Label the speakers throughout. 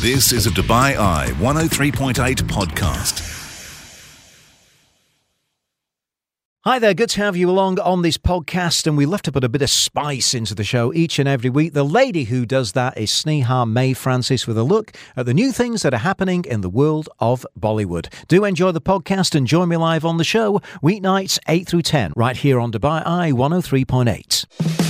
Speaker 1: This is a Dubai Eye 103.8 podcast.
Speaker 2: Hi there, good to have you along on this podcast. And we love to put a bit of spice into the show each and every week. The lady who does that is Sneha Mae Francis with a look at the new things that are happening in the world of Bollywood. Do enjoy the podcast and join me live on the show, weeknights 8 through 10, right here on Dubai Eye 103.8.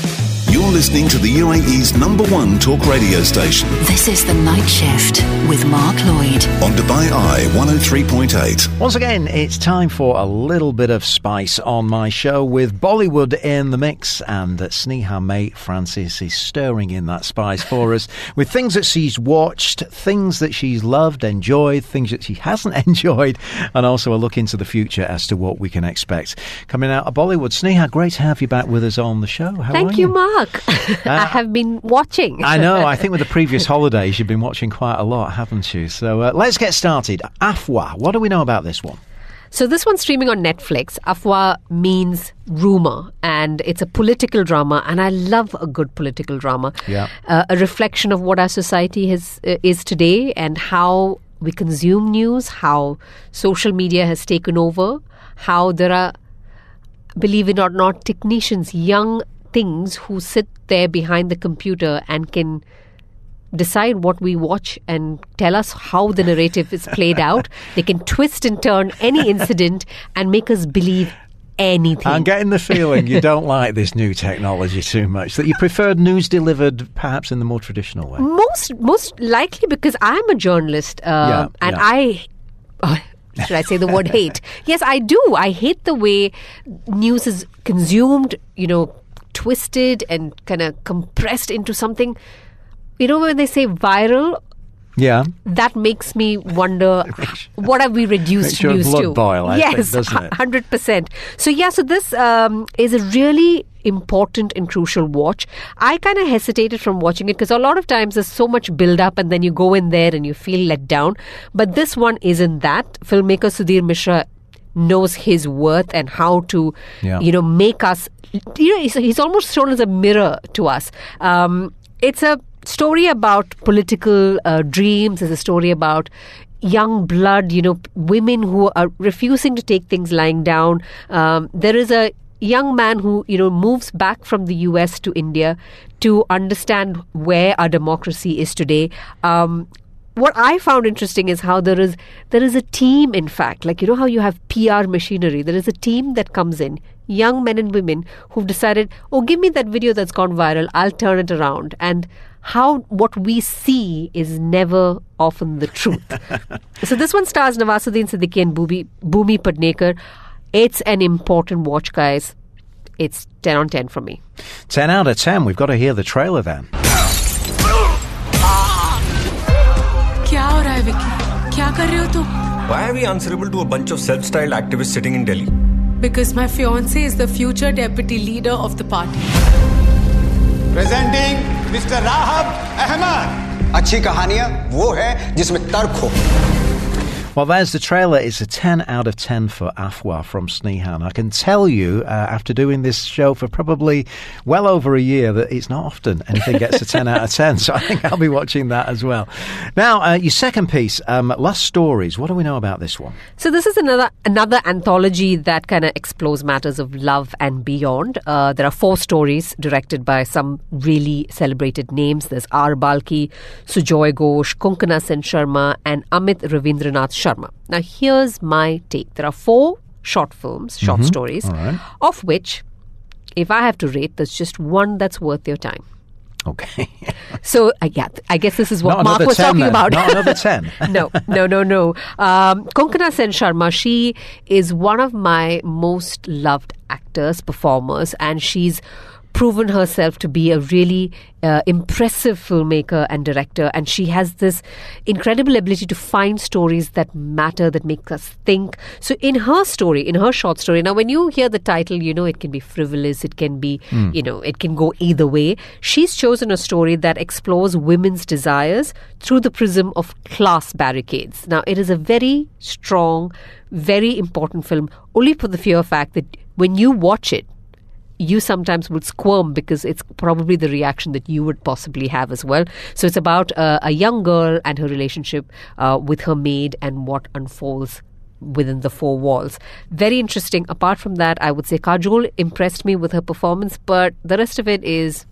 Speaker 1: You're listening to the UAE's number one talk radio station
Speaker 3: This is The Night Shift with Mark Lloyd.
Speaker 1: on Dubai Eye 103.8.
Speaker 2: Once again, it's time for a little bit of spice on my show with Bollywood in the mix, and Sneha Mae Francis is stirring in that spice for us with things that she's watched, things that she's loved, enjoyed, things that she hasn't enjoyed, and also a look into the future as to what we can expect coming out of Bollywood. Sneha, great to have you back with us on the show. How
Speaker 4: Thank
Speaker 2: are
Speaker 4: you, Mark. I have been watching.
Speaker 2: I know. I think with the previous holidays, you've been watching quite a lot, haven't you? So uh, let's get started. Afwaah, what do we know about this one?
Speaker 4: So this one's streaming on Netflix. Afwaah means rumor, and it's a political drama, and I love a good political drama.
Speaker 2: Yeah.
Speaker 4: Uh, a reflection of what our society has, uh, is today and how we consume news, how social media has taken over, how there are, believe it or not, technicians, young things who sit there behind the computer and can decide what we watch and tell us how the narrative is played out. They can twist and turn any incident and make us believe anything.
Speaker 2: I'm getting the feeling you don't like this new technology too much. That you preferred news delivered perhaps in the more traditional way.
Speaker 4: most most likely because I'm a journalist, uh,
Speaker 2: Yeah,
Speaker 4: and
Speaker 2: yeah.
Speaker 4: I. Uh, should I say the word hate? Yes, I do. I hate the way news is consumed, you know, twisted and kind of compressed into something. You know, when they say viral,
Speaker 2: Yeah.
Speaker 4: that makes me wonder what have we reduced news
Speaker 2: blood
Speaker 4: to?
Speaker 2: boil, I
Speaker 4: yes, hundred percent. So yeah, so this um, is a really important and crucial watch. I kind of hesitated from watching it because a lot of times there's so much build up, and then you go in there and you feel let down. But this one isn't that. Filmmaker Sudhir Mishra knows his worth and how to,
Speaker 2: Yeah.
Speaker 4: you know, make us. You know, he's, he's almost shown as a mirror to us. Um, it's a story about political uh, dreams. It's a story about young blood. You know, women who are refusing to take things lying down. Um, there is a young man who you know moves back from the US to India to understand where our democracy is today. Um, what I found interesting is how there is there is a team. In fact, like you know how you have PR machinery, there is a team that comes in, young men and women who've decided, oh, give me that video that's gone viral. I'll turn it around. And how what we see is never often the truth. so this one stars Nawazuddin Siddiqui and Boomi, Bhumi Pednekar. It's an important watch, guys. It's 10 on 10 from me.
Speaker 2: 10 out of 10. We've got to hear the trailer then.
Speaker 5: हो रहा है विक्की क्या कर रहे हो तुम
Speaker 6: Why are we answerable to a bunch of self-styled activists sitting in Delhi?
Speaker 5: Because my fiance is the future deputy leader of the party.
Speaker 7: Presenting Mr. Rahab Ahmed.
Speaker 8: अच्छी कहानियाँ वो है जिसमें तर्क हो
Speaker 2: Well, there's the trailer. It's a 10 out of 10 for Afwaah from Snehan. I can tell you, uh, after doing this show for probably well over a year, that it's not often anything gets a 10 out of 10. So I think I'll be watching that as well. Now, uh, your second piece, um, Lust Stories. What do we know about this one?
Speaker 4: So this is another another anthology that kind of explores matters of love and beyond. Uh, there are four stories directed by some really celebrated names. There's R. Balki, Sujoy Ghosh, Konkana Sen Sharma, and Amit Ravindranath Sharma. Now here's my take. There are four short films, short stories, of which, if I have to rate, there's just one that's worth your time.
Speaker 2: Okay.
Speaker 4: So uh, yeah, I guess this is what
Speaker 2: Not
Speaker 4: Mark was
Speaker 2: 10
Speaker 4: talking
Speaker 2: then.
Speaker 4: about.
Speaker 2: Not another 10.
Speaker 4: no, no, no, no. Um, Konkana Sen Sharma, she is one of my most loved actors, performers, and she's proven herself to be a really uh, impressive filmmaker and director. And she has this incredible ability to find stories that matter, that make us think. So, in her story, in her short story, now when you hear the title, you know it can be frivolous, it can be, you know, it can go either way. She's chosen a story that explores women's desires through the prism of class barricades. Now, it is a very strong, very important film, only for the fear fact that when you watch it, you sometimes would squirm because it's probably the reaction that you would possibly have as well. So it's about uh, a young girl and her relationship uh, with her maid and what unfolds within the four walls. Very interesting. Apart from that, I would say Kajol impressed me with her performance, but the rest of it is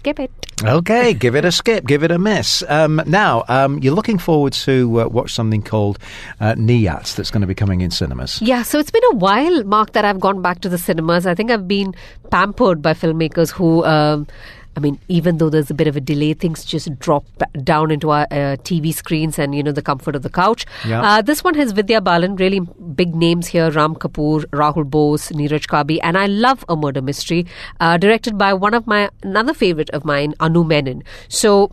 Speaker 4: skip it.
Speaker 2: Okay, give it a skip, give it a miss. Um, now, um, you're looking forward to uh, watch something called uh, Niyats that's going to be coming in cinemas.
Speaker 4: Yeah, so it's been a while, Mark, that I've gone back to the cinemas. I think I've been pampered by filmmakers who. Um, I mean, even though there's a bit of a delay, things just drop down into our uh, TV screens and you know the comfort of the couch.
Speaker 2: Yeah.
Speaker 4: Uh, this one has Vidya Balan, really big names here: Ram Kapoor, Rahul Bose, Neeraj Kabi, and I love a murder mystery uh, directed by one of my another favorite of mine, Anu Menon. So,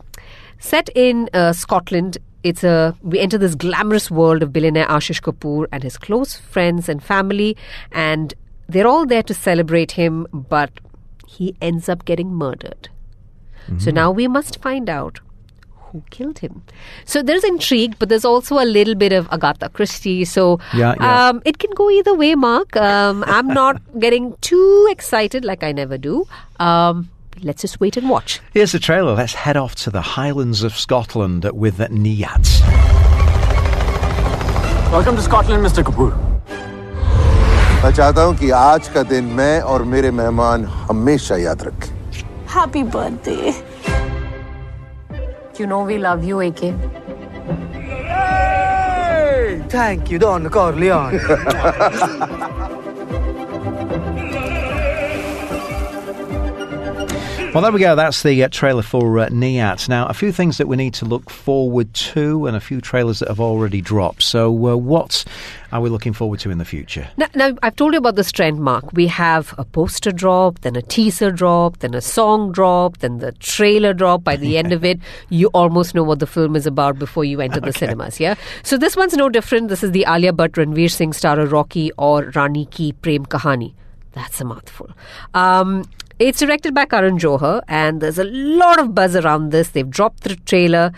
Speaker 4: set in uh, Scotland. It's a we enter this glamorous world of billionaire Ashish Kapoor and his close friends and family, and they're all there to celebrate him, but he ends up getting murdered.
Speaker 2: Mm-hmm.
Speaker 4: So now we must find out who killed him. So there's intrigue, but there's also a little bit of Agatha Christie. So
Speaker 2: Yeah, yeah.
Speaker 4: Um, it can go either way, Mark. Um, I'm not getting too excited like I never do. Um, let's just wait and watch.
Speaker 2: Here's the trailer. Let's head off to the Highlands of Scotland with Niyats.
Speaker 9: Welcome to Scotland, Mr. Kapoor.
Speaker 10: मैं चाहता हूँ कि आज का दिन मैं और मेरे मेहमान हमेशा याद रखें
Speaker 5: Happy birthday.
Speaker 11: You know we love you, AK.
Speaker 9: Thank you, Don Corleone.
Speaker 2: Well, there we go. That's the uh, trailer for uh. Now, a few things that we need to look forward to, and a few trailers that have already dropped. So, uh, what are we looking forward to in the future?
Speaker 4: Now, now, I've told you about this trend, Mark. We have a poster drop, then a teaser drop, then a song drop, then the trailer drop. By the end of it, you almost know what the film is about before you enter the cinemas, yeah? So this one's no different. This is the Alia Bhatt Ranveer Singh starrer Rocky Aur Rani Ki Prem Kahani. That's a mouthful. Um, it's directed by Karan Johar, and there's a lot of buzz around this. They've dropped the trailer.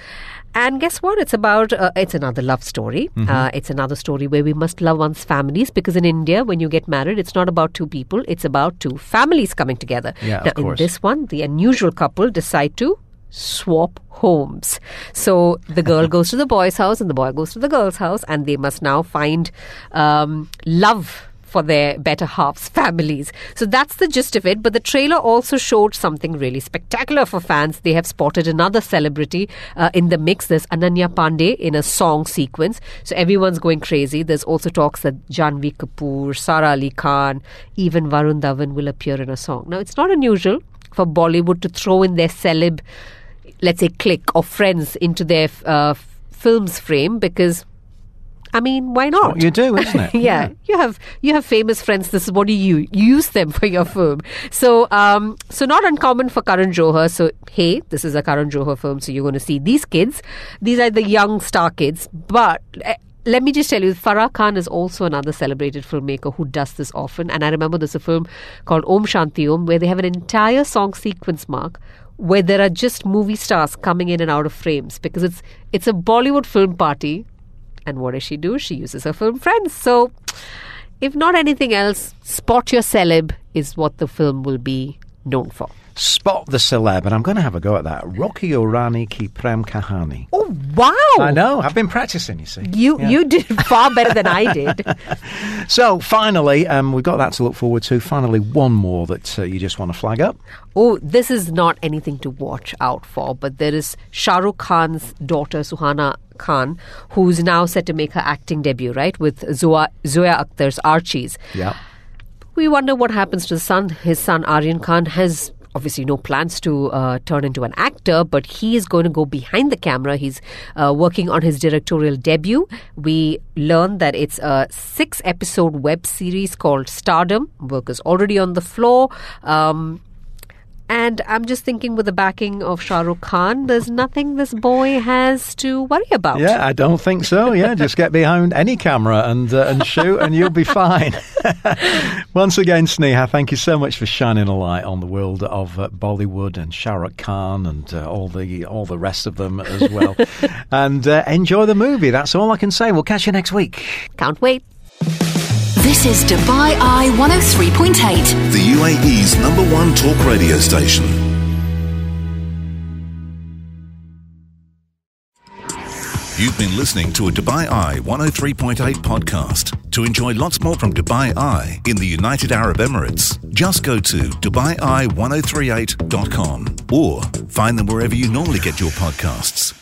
Speaker 4: And guess what? It's about, uh, it's another love story. Uh, it's another story where we must love one's families because in India, when you get married, it's not about two people, it's about two families coming together.
Speaker 2: Yeah, of
Speaker 4: now,
Speaker 2: course.
Speaker 4: in this one, the unusual couple decide to swap homes. So the girl goes to the boy's house and the boy goes to the girl's house, and they must now find um, love for their better halves families. So that's the gist of it. But the trailer also showed something really spectacular for fans. They have spotted another celebrity uh, in the mix. There's Ananya Panday in a song sequence. So everyone's going crazy. There's also talks that Janhvi Kapoor, Sara Ali Khan, even Varun Dhawan will appear in a song. Now, it's not unusual for Bollywood to throw in their celeb, let's say, clique or friends into their uh, films frame because I mean, why not?
Speaker 2: You do, isn't it?
Speaker 4: yeah, you have you have famous friends. This is what do you use. them for your film. So, um, so not uncommon for Karan Johar. So, hey, this is a Karan Johar film. So you're going to see these kids. These are the young star kids. But eh, let me just tell you, Farah Khan is also another celebrated filmmaker who does this often. And I remember there's a film called Om Shanti Om where they have an entire song sequence mark where there are just movie stars coming in and out of frames because it's it's a Bollywood film party and what does she do? She uses her film friends. So, if not anything else, Spot Your Celeb is what the film will be known for.
Speaker 2: Spot the celeb, and I'm going to have a go at that. Rocky Aur Rani Ki Prem Kahani.
Speaker 4: Oh, wow!
Speaker 2: I know. I've been practicing. You see.
Speaker 4: You
Speaker 2: Yeah.
Speaker 4: you did far better than I did.
Speaker 2: So finally, um, we've got that to look forward to. Finally, one more that uh, you just want to flag up.
Speaker 4: Oh, this is not anything to watch out for, but there is Shah Rukh Khan's daughter Suhana Khan, who's now set to make her acting debut, right, with Zoya, Zoya Akhtar's Archies.
Speaker 2: Yeah.
Speaker 4: We wonder what happens to the son. His son Aryan Khan has obviously no plans to uh, turn into an actor, but he is going to go behind the camera. He's uh, working on his directorial debut. We learned that it's a six episode web series called Stardom. Work is already on the floor. Um, and I'm just thinking, with the backing of Shah Rukh Khan, there's nothing this boy has to worry about.
Speaker 2: Yeah, I don't think so. Yeah, just get behind any camera and uh, and shoot, and you'll be fine. Once again, Sneha, thank you so much for shining a light on the world of uh, Bollywood and Shah Rukh Khan and uh, all the all the rest of them as well. and uh, enjoy the movie. That's all I can say. We'll catch you next week.
Speaker 4: Can't wait.
Speaker 3: This is Dubai Eye 103.8.
Speaker 1: The UAE's number one talk radio station. You've been listening to a Dubai Eye 103.8 podcast. To enjoy lots more from Dubai Eye in the United Arab Emirates, just go to DubaiEye1038.com or find them wherever you normally get your podcasts.